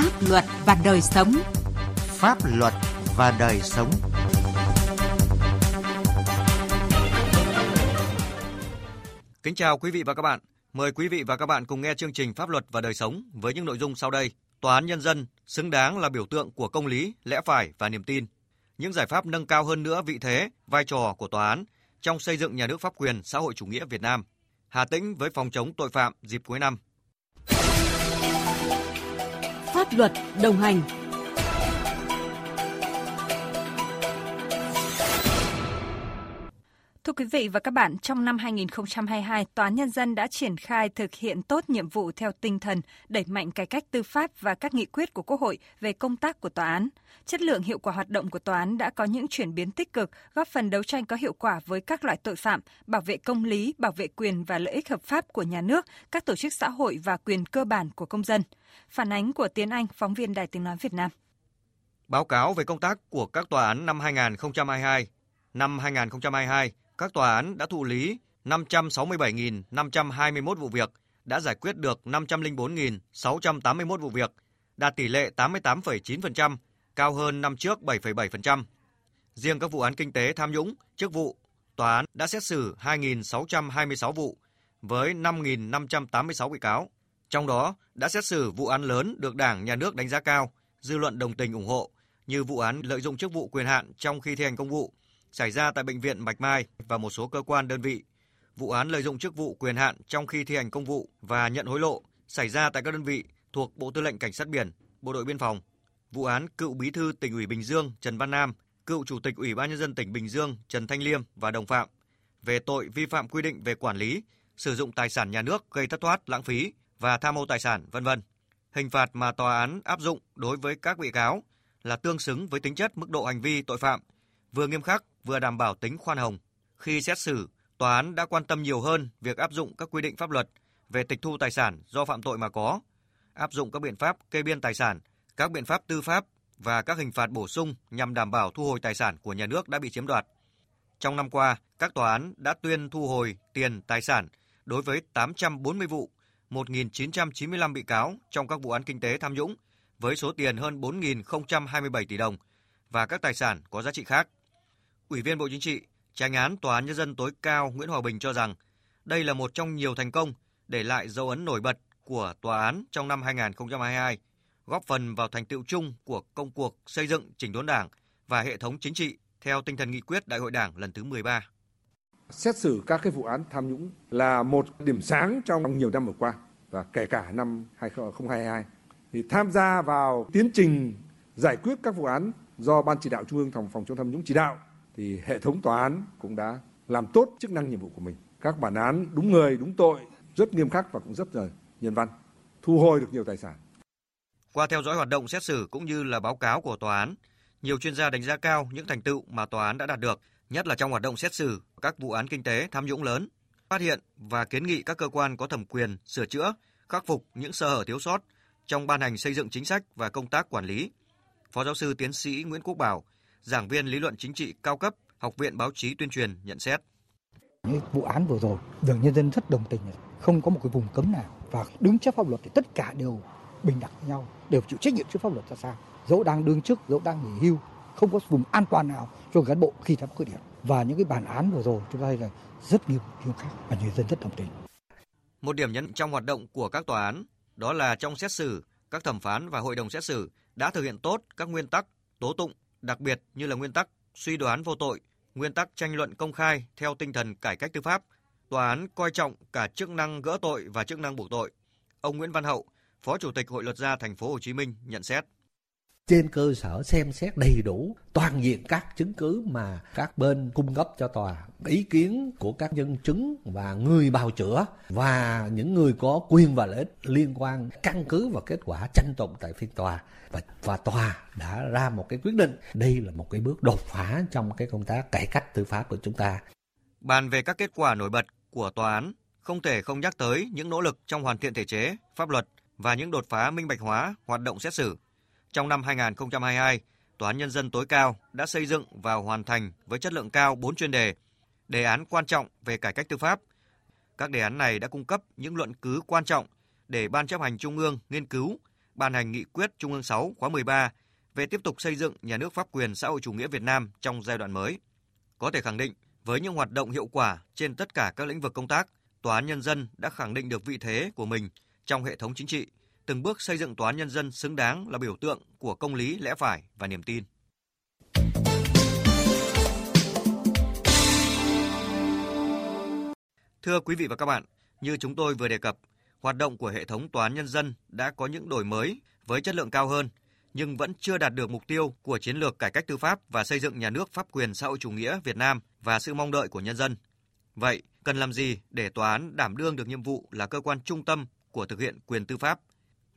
Pháp luật và đời sống. Pháp luật và đời sống. Kính chào quý vị và các bạn. Mời quý vị và các bạn cùng nghe chương trình Pháp luật và đời sống với những nội dung sau đây. Tòa án nhân dân xứng đáng là biểu tượng của công lý, lẽ phải và niềm tin. Những giải pháp nâng cao hơn nữa vị thế, vai trò của tòa án trong xây dựng nhà nước pháp quyền xã hội chủ nghĩa Việt Nam. Hà Tĩnh với phòng chống tội phạm dịp cuối năm. Pháp luật đồng hành. Thưa quý vị và các bạn, trong năm 2022, Tòa án Nhân dân đã triển khai thực hiện tốt nhiệm vụ theo tinh thần đẩy mạnh cải cách tư pháp và các nghị quyết của Quốc hội về công tác của tòa án. Chất lượng hiệu quả hoạt động của tòa án đã có những chuyển biến tích cực, góp phần đấu tranh có hiệu quả với các loại tội phạm, bảo vệ công lý, bảo vệ quyền và lợi ích hợp pháp của nhà nước, các tổ chức xã hội và quyền cơ bản của công dân. Phản ánh của Tiến Anh, phóng viên Đài Tiếng Nói Việt Nam. Báo cáo về công tác của các tòa án năm 2022. Năm 2022, các tòa án đã thụ lý 567.521 vụ việc, đã giải quyết được 504.681 vụ việc, đạt tỷ lệ 88,9%, cao hơn năm trước 7,7%. Riêng các vụ án kinh tế tham nhũng, chức vụ, tòa án đã xét xử 2.626 vụ với 5.586 bị cáo. Trong đó đã xét xử vụ án lớn được Đảng, Nhà nước đánh giá cao, dư luận đồng tình ủng hộ như vụ án lợi dụng chức vụ quyền hạn trong khi thi hành công vụ, xảy ra tại bệnh viện Bạch Mai và một số cơ quan đơn vị. Vụ án lợi dụng chức vụ quyền hạn trong khi thi hành công vụ và nhận hối lộ xảy ra tại các đơn vị thuộc Bộ Tư lệnh Cảnh sát biển, Bộ đội Biên phòng. Vụ án cựu Bí thư tỉnh ủy Bình Dương Trần Văn Nam, cựu Chủ tịch Ủy ban nhân dân tỉnh Bình Dương Trần Thanh Liêm và đồng phạm về tội vi phạm quy định về quản lý, sử dụng tài sản nhà nước gây thất thoát, lãng phí và tham mô tài sản, vân vân. Hình phạt mà tòa án áp dụng đối với các bị cáo là tương xứng với tính chất mức độ hành vi tội phạm, vừa nghiêm khắc vừa đảm bảo tính khoan hồng. Khi xét xử, tòa án đã quan tâm nhiều hơn việc áp dụng các quy định pháp luật về tịch thu tài sản do phạm tội mà có, áp dụng các biện pháp kê biên tài sản, các biện pháp tư pháp và các hình phạt bổ sung nhằm đảm bảo thu hồi tài sản của nhà nước đã bị chiếm đoạt. Trong năm qua, các tòa án đã tuyên thu hồi tiền tài sản đối với 840 vụ, 1.995 bị cáo trong các vụ án kinh tế tham nhũng với số tiền hơn 4.027 tỷ đồng và các tài sản có giá trị khác. Ủy viên Bộ Chính trị, Tranh án Tòa án Nhân dân tối cao Nguyễn Hòa Bình cho rằng đây là một trong nhiều thành công để lại dấu ấn nổi bật của tòa án trong năm 2022, góp phần vào thành tựu chung của công cuộc xây dựng chỉnh đốn Đảng và hệ thống chính trị theo tinh thần nghị quyết Đại hội Đảng lần thứ 13. Xét xử các cái vụ án tham nhũng là một điểm sáng trong nhiều năm vừa qua và kể cả năm 2022 thì tham gia vào tiến trình giải quyết các vụ án do Ban chỉ đạo Trung ương phòng phòng chống tham nhũng chỉ đạo thì hệ thống tòa án cũng đã làm tốt chức năng nhiệm vụ của mình. Các bản án đúng người, đúng tội, rất nghiêm khắc và cũng rất là nhân văn, thu hồi được nhiều tài sản. Qua theo dõi hoạt động xét xử cũng như là báo cáo của tòa án, nhiều chuyên gia đánh giá cao những thành tựu mà tòa án đã đạt được, nhất là trong hoạt động xét xử các vụ án kinh tế tham nhũng lớn, phát hiện và kiến nghị các cơ quan có thẩm quyền sửa chữa, khắc phục những sơ hở thiếu sót trong ban hành xây dựng chính sách và công tác quản lý. Phó giáo sư tiến sĩ Nguyễn Quốc Bảo, giảng viên lý luận chính trị cao cấp, Học viện Báo chí Tuyên truyền nhận xét. Những vụ án vừa rồi được nhân dân rất đồng tình, không có một cái vùng cấm nào và đứng trước pháp luật thì tất cả đều bình đẳng với nhau, đều chịu trách nhiệm trước pháp luật ra sao. Dẫu đang đương chức, dẫu đang nghỉ hưu, không có vùng an toàn nào cho cán bộ khi tham khuyết điểm. Và những cái bản án vừa rồi chúng ta thấy là rất nghiêm nghiêm khắc và nhân dân rất đồng tình. Một điểm nhấn trong hoạt động của các tòa án đó là trong xét xử, các thẩm phán và hội đồng xét xử đã thực hiện tốt các nguyên tắc tố tụng đặc biệt như là nguyên tắc suy đoán vô tội, nguyên tắc tranh luận công khai theo tinh thần cải cách tư pháp. Tòa án coi trọng cả chức năng gỡ tội và chức năng buộc tội. Ông Nguyễn Văn Hậu, Phó Chủ tịch Hội luật gia thành phố Hồ Chí Minh nhận xét trên cơ sở xem xét đầy đủ toàn diện các chứng cứ mà các bên cung cấp cho tòa, ý kiến của các nhân chứng và người bào chữa và những người có quyền và lợi ích liên quan căn cứ vào kết quả tranh tụng tại phiên tòa. Và và tòa đã ra một cái quyết định. Đây là một cái bước đột phá trong cái công tác cải cách tư pháp của chúng ta. Bàn về các kết quả nổi bật của tòa án, không thể không nhắc tới những nỗ lực trong hoàn thiện thể chế, pháp luật và những đột phá minh bạch hóa hoạt động xét xử trong năm 2022, Tòa án Nhân dân tối cao đã xây dựng và hoàn thành với chất lượng cao 4 chuyên đề, đề án quan trọng về cải cách tư pháp. Các đề án này đã cung cấp những luận cứ quan trọng để Ban chấp hành Trung ương nghiên cứu, ban hành nghị quyết Trung ương 6 khóa 13 về tiếp tục xây dựng nhà nước pháp quyền xã hội chủ nghĩa Việt Nam trong giai đoạn mới. Có thể khẳng định, với những hoạt động hiệu quả trên tất cả các lĩnh vực công tác, Tòa án Nhân dân đã khẳng định được vị thế của mình trong hệ thống chính trị, từng bước xây dựng Tòa án Nhân dân xứng đáng là biểu tượng của công lý, lẽ phải và niềm tin. Thưa quý vị và các bạn, như chúng tôi vừa đề cập, hoạt động của hệ thống tòa án nhân dân đã có những đổi mới với chất lượng cao hơn, nhưng vẫn chưa đạt được mục tiêu của chiến lược cải cách tư pháp và xây dựng nhà nước pháp quyền xã hội chủ nghĩa Việt Nam và sự mong đợi của nhân dân. Vậy, cần làm gì để tòa án đảm đương được nhiệm vụ là cơ quan trung tâm của thực hiện quyền tư pháp?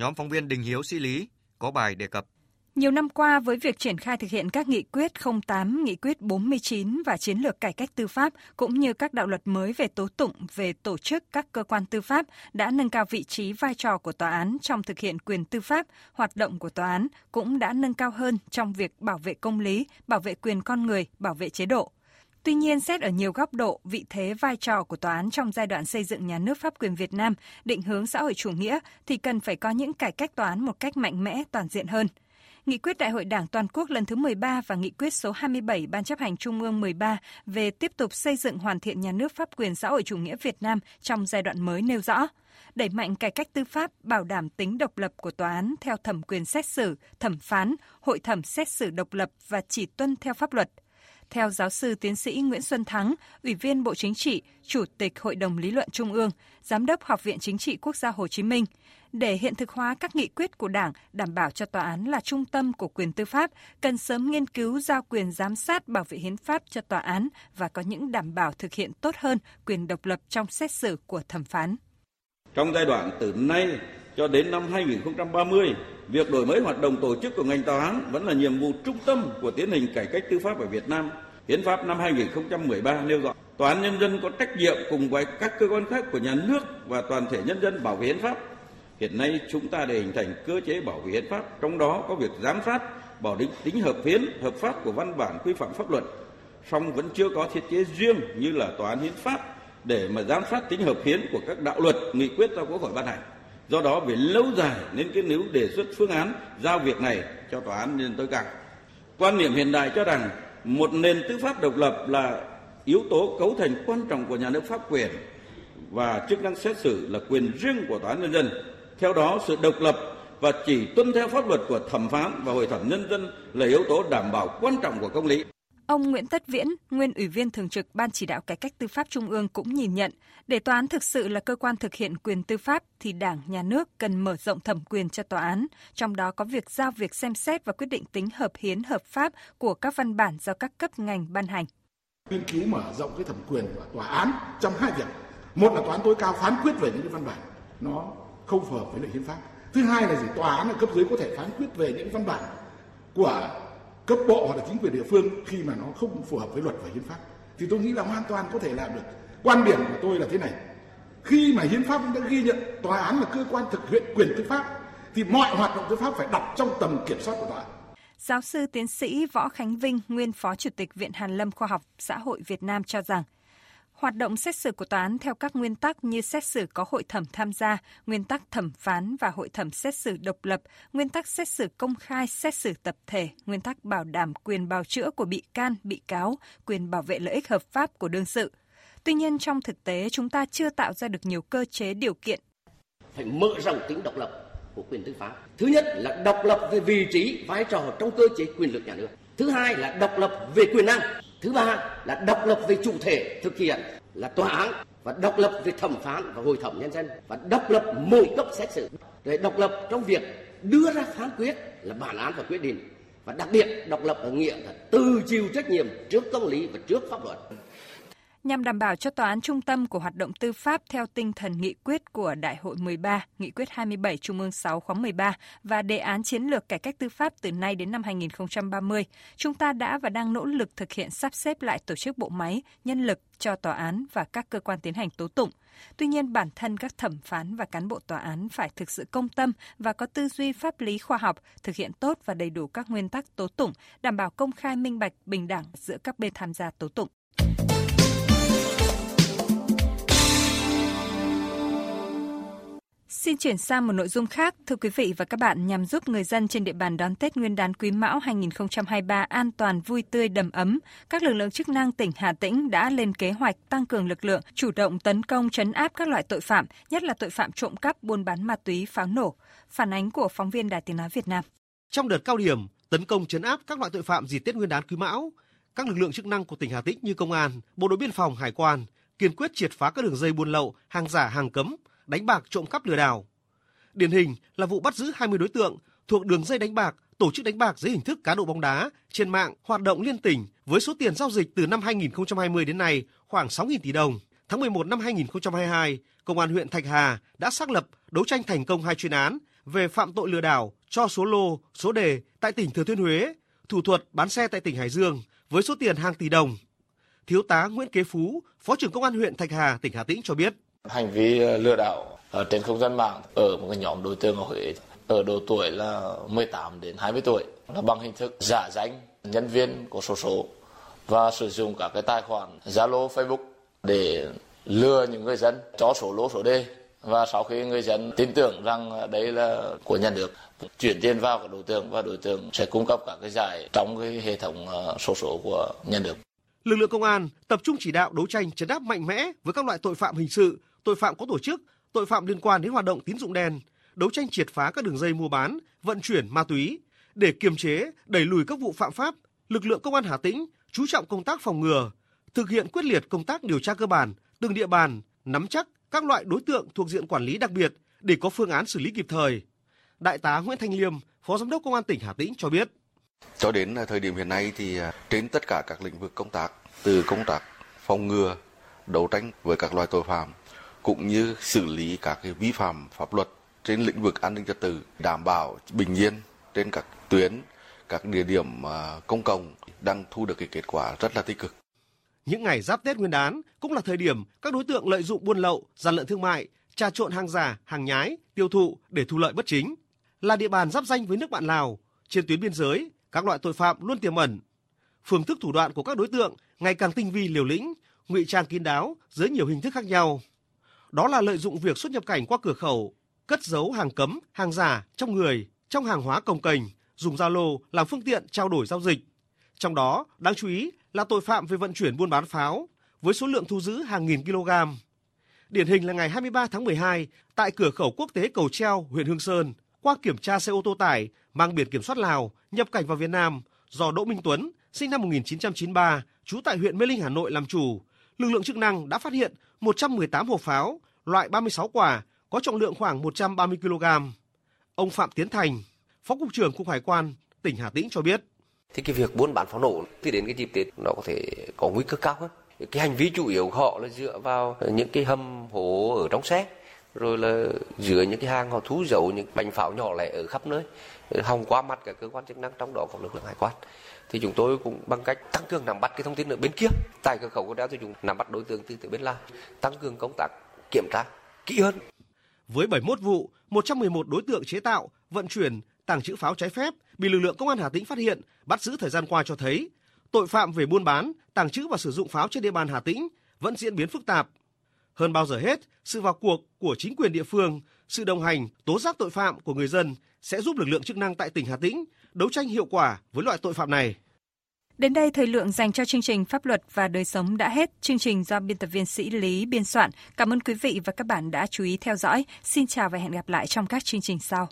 Nhóm phóng viên Đình Hiếu Sĩ Lý có bài đề cập. Nhiều năm qua, với việc triển khai thực hiện các nghị quyết 08, nghị quyết 49 và chiến lược cải cách tư pháp, cũng như các đạo luật mới về tố tụng về tổ chức các cơ quan tư pháp đã nâng cao vị trí vai trò của tòa án trong thực hiện quyền tư pháp, hoạt động của tòa án cũng đã nâng cao hơn trong việc bảo vệ công lý, bảo vệ quyền con người, bảo vệ chế độ. Tuy nhiên, xét ở nhiều góc độ, vị thế vai trò của tòa án trong giai đoạn xây dựng nhà nước pháp quyền Việt Nam, định hướng xã hội chủ nghĩa thì cần phải có những cải cách tòa án một cách mạnh mẽ, toàn diện hơn – Nghị quyết Đại hội Đảng toàn quốc lần thứ 13 và Nghị quyết số 27 Ban chấp hành Trung ương 13 về tiếp tục xây dựng hoàn thiện nhà nước pháp quyền xã hội chủ nghĩa Việt Nam trong giai đoạn mới nêu rõ đẩy mạnh cải cách tư pháp, bảo đảm tính độc lập của tòa án theo thẩm quyền xét xử, thẩm phán, hội thẩm xét xử độc lập và chỉ tuân theo pháp luật – theo giáo sư tiến sĩ Nguyễn Xuân Thắng, Ủy viên Bộ Chính trị, Chủ tịch Hội đồng Lý luận Trung ương, Giám đốc Học viện Chính trị Quốc gia Hồ Chí Minh, để hiện thực hóa các nghị quyết của Đảng đảm bảo cho tòa án là trung tâm của quyền tư pháp, cần sớm nghiên cứu giao quyền giám sát bảo vệ hiến pháp cho tòa án và có những đảm bảo thực hiện tốt hơn quyền độc lập trong xét xử của thẩm phán. Trong giai đoạn từ nay cho đến năm 2030, việc đổi mới hoạt động tổ chức của ngành tòa án vẫn là nhiệm vụ trung tâm của tiến trình cải cách tư pháp ở Việt Nam. Hiến pháp năm 2013 nêu rõ, tòa án nhân dân có trách nhiệm cùng với các cơ quan khác của nhà nước và toàn thể nhân dân bảo vệ hiến pháp. Hiện nay chúng ta để hình thành cơ chế bảo vệ hiến pháp, trong đó có việc giám sát, bảo định tính hợp hiến, hợp pháp của văn bản quy phạm pháp luật. Song vẫn chưa có thiết chế riêng như là tòa án hiến pháp để mà giám sát tính hợp hiến của các đạo luật, nghị quyết do Quốc hội ban hành. Do đó về lâu dài nên cái nếu đề xuất phương án giao việc này cho tòa án nhân tối cao. Quan niệm hiện đại cho rằng một nền tư pháp độc lập là yếu tố cấu thành quan trọng của nhà nước pháp quyền và chức năng xét xử là quyền riêng của tòa án nhân dân. Theo đó, sự độc lập và chỉ tuân theo pháp luật của thẩm phán và hội thẩm nhân dân là yếu tố đảm bảo quan trọng của công lý. Ông Nguyễn Tất Viễn, nguyên ủy viên thường trực Ban chỉ đạo cải cách tư pháp Trung ương cũng nhìn nhận, để tòa án thực sự là cơ quan thực hiện quyền tư pháp thì Đảng, Nhà nước cần mở rộng thẩm quyền cho tòa án, trong đó có việc giao việc xem xét và quyết định tính hợp hiến hợp pháp của các văn bản do các cấp ngành ban hành. Nghiên cứu mở rộng cái thẩm quyền của tòa án trong hai việc. Một là tòa án tối cao phán quyết về những cái văn bản nó không phù hợp với lệ hiến pháp. Thứ hai là gì? Tòa án ở cấp dưới có thể phán quyết về những văn bản của cấp bộ hoặc là chính quyền địa phương khi mà nó không phù hợp với luật và hiến pháp. Thì tôi nghĩ là hoàn toàn có thể làm được. Quan điểm của tôi là thế này. Khi mà hiến pháp đã ghi nhận tòa án là cơ quan thực hiện quyền tư pháp thì mọi hoạt động tư pháp phải đặt trong tầm kiểm soát của tòa Giáo sư tiến sĩ Võ Khánh Vinh, nguyên Phó Chủ tịch Viện Hàn Lâm Khoa học Xã hội Việt Nam cho rằng, Hoạt động xét xử của tòa án theo các nguyên tắc như xét xử có hội thẩm tham gia, nguyên tắc thẩm phán và hội thẩm xét xử độc lập, nguyên tắc xét xử công khai, xét xử tập thể, nguyên tắc bảo đảm quyền bào chữa của bị can, bị cáo, quyền bảo vệ lợi ích hợp pháp của đương sự. Tuy nhiên trong thực tế chúng ta chưa tạo ra được nhiều cơ chế điều kiện. Phải mở rộng tính độc lập của quyền tư pháp. Thứ nhất là độc lập về vị trí, vai trò trong cơ chế quyền lực nhà nước. Thứ hai là độc lập về quyền năng Thứ ba là độc lập về chủ thể thực hiện, là tòa án, và độc lập về thẩm phán và hội thẩm nhân dân, và độc lập mỗi cấp xét xử. Để độc lập trong việc đưa ra phán quyết là bản án và quyết định. Và đặc biệt, độc lập ở nghĩa là từ chịu trách nhiệm trước công lý và trước pháp luật nhằm đảm bảo cho tòa án trung tâm của hoạt động tư pháp theo tinh thần nghị quyết của Đại hội 13, nghị quyết 27 Trung ương 6 khóa 13 và đề án chiến lược cải cách tư pháp từ nay đến năm 2030, chúng ta đã và đang nỗ lực thực hiện sắp xếp lại tổ chức bộ máy, nhân lực cho tòa án và các cơ quan tiến hành tố tụng. Tuy nhiên, bản thân các thẩm phán và cán bộ tòa án phải thực sự công tâm và có tư duy pháp lý khoa học, thực hiện tốt và đầy đủ các nguyên tắc tố tụng, đảm bảo công khai minh bạch, bình đẳng giữa các bên tham gia tố tụng. Xin chuyển sang một nội dung khác, thưa quý vị và các bạn, nhằm giúp người dân trên địa bàn đón Tết Nguyên đán Quý Mão 2023 an toàn, vui tươi, đầm ấm, các lực lượng chức năng tỉnh Hà Tĩnh đã lên kế hoạch tăng cường lực lượng, chủ động tấn công chấn áp các loại tội phạm, nhất là tội phạm trộm cắp, buôn bán ma túy, pháo nổ. Phản ánh của phóng viên Đài Tiếng nói Việt Nam. Trong đợt cao điểm tấn công chấn áp các loại tội phạm dịp Tết Nguyên đán Quý Mão, các lực lượng chức năng của tỉnh Hà Tĩnh như công an, bộ đội biên phòng, hải quan kiên quyết triệt phá các đường dây buôn lậu, hàng giả, hàng cấm, đánh bạc, trộm cắp lừa đảo. Điển hình là vụ bắt giữ 20 đối tượng thuộc đường dây đánh bạc, tổ chức đánh bạc dưới hình thức cá độ bóng đá trên mạng hoạt động liên tỉnh với số tiền giao dịch từ năm 2020 đến nay khoảng 6.000 tỷ đồng. Tháng 11 năm 2022, Công an huyện Thạch Hà đã xác lập đấu tranh thành công hai chuyên án về phạm tội lừa đảo cho số lô, số đề tại tỉnh Thừa Thiên Huế, thủ thuật bán xe tại tỉnh Hải Dương với số tiền hàng tỷ đồng. Thiếu tá Nguyễn Kế Phú, Phó trưởng Công an huyện Thạch Hà, tỉnh Hà Tĩnh cho biết. Hành vi ờ, lừa đảo ở trên không gian mạng ở một cái nhóm đối tượng ở Huế ở độ tuổi là 18 đến 20 tuổi là bằng hình thức giả danh nhân viên của số số và sử dụng các cái tài khoản Zalo, Facebook để lừa những người dân cho số lô số đề và sau khi người dân tin tưởng rằng đấy là của nhà nước chuyển tiền vào của đối tượng và đối tượng sẽ cung cấp các cái giải trong cái hệ thống ờ, số số của nhà nước. Lực lượng công an tập trung chỉ đạo đấu tranh chấn áp mạnh mẽ với các loại tội phạm hình sự, tội phạm có tổ chức, tội phạm liên quan đến hoạt động tín dụng đen, đấu tranh triệt phá các đường dây mua bán, vận chuyển ma túy. Để kiềm chế, đẩy lùi các vụ phạm pháp, lực lượng công an Hà Tĩnh chú trọng công tác phòng ngừa, thực hiện quyết liệt công tác điều tra cơ bản, từng địa bàn, nắm chắc các loại đối tượng thuộc diện quản lý đặc biệt để có phương án xử lý kịp thời. Đại tá Nguyễn Thanh Liêm, Phó Giám đốc Công an tỉnh Hà Tĩnh cho biết. Cho đến à, thời điểm hiện nay thì à, trên tất cả các lĩnh vực công tác, từ công tác phòng ngừa, đấu tranh với các loại tội phạm, cũng như xử lý các cái vi phạm pháp luật trên lĩnh vực an ninh trật tự, đảm bảo bình yên trên các tuyến, các địa điểm à, công cộng đang thu được cái kết quả rất là tích cực. Những ngày giáp Tết Nguyên đán cũng là thời điểm các đối tượng lợi dụng buôn lậu, gian lận thương mại, trà trộn hàng giả, hàng nhái, tiêu thụ để thu lợi bất chính. Là địa bàn giáp danh với nước bạn Lào, trên tuyến biên giới, các loại tội phạm luôn tiềm ẩn. Phương thức thủ đoạn của các đối tượng ngày càng tinh vi liều lĩnh, ngụy trang kín đáo dưới nhiều hình thức khác nhau. Đó là lợi dụng việc xuất nhập cảnh qua cửa khẩu, cất giấu hàng cấm, hàng giả trong người, trong hàng hóa công cành dùng Zalo làm phương tiện trao đổi giao dịch. Trong đó, đáng chú ý là tội phạm về vận chuyển buôn bán pháo với số lượng thu giữ hàng nghìn kg. Điển hình là ngày 23 tháng 12 tại cửa khẩu quốc tế Cầu Treo, huyện Hương Sơn, qua kiểm tra xe ô tô tải mang biển kiểm soát Lào nhập cảnh vào Việt Nam do Đỗ Minh Tuấn, sinh năm 1993, trú tại huyện Mê Linh, Hà Nội làm chủ, lực lượng chức năng đã phát hiện 118 hộp pháo loại 36 quả có trọng lượng khoảng 130 kg. Ông Phạm Tiến Thành, Phó cục trưởng Cục Hải quan tỉnh Hà Tĩnh cho biết. Thì cái việc buôn bán pháo nổ thì đến cái dịp Tết nó có thể có nguy cơ cao hơn. Cái hành vi chủ yếu của họ là dựa vào những cái hầm hố ở trong xe rồi là giữa những cái hang họ thú giấu những bánh pháo nhỏ lẻ ở khắp nơi ờ, hòng qua mặt cả cơ quan chức năng, trong đó có lực lượng hải quan. Thì chúng tôi cũng bằng cách tăng cường nắm bắt cái thông tin ở bên kia. Tại cửa khẩu của đeo thì chúng nắm bắt đối tượng từ từ bên lào, tăng cường công tác kiểm tra kỹ hơn. Với 71 vụ 111 đối tượng chế tạo, vận chuyển, tàng trữ pháo trái phép bị lực lượng công an Hà Tĩnh phát hiện, bắt giữ thời gian qua cho thấy tội phạm về buôn bán, tàng trữ và sử dụng pháo trên địa bàn Hà Tĩnh vẫn diễn biến phức tạp hơn bao giờ hết, sự vào cuộc của chính quyền địa phương, sự đồng hành, tố giác tội phạm của người dân sẽ giúp lực lượng chức năng tại tỉnh Hà Tĩnh đấu tranh hiệu quả với loại tội phạm này. Đến đây thời lượng dành cho chương trình Pháp luật và đời sống đã hết. Chương trình do biên tập viên Sĩ Lý biên soạn. Cảm ơn quý vị và các bạn đã chú ý theo dõi. Xin chào và hẹn gặp lại trong các chương trình sau.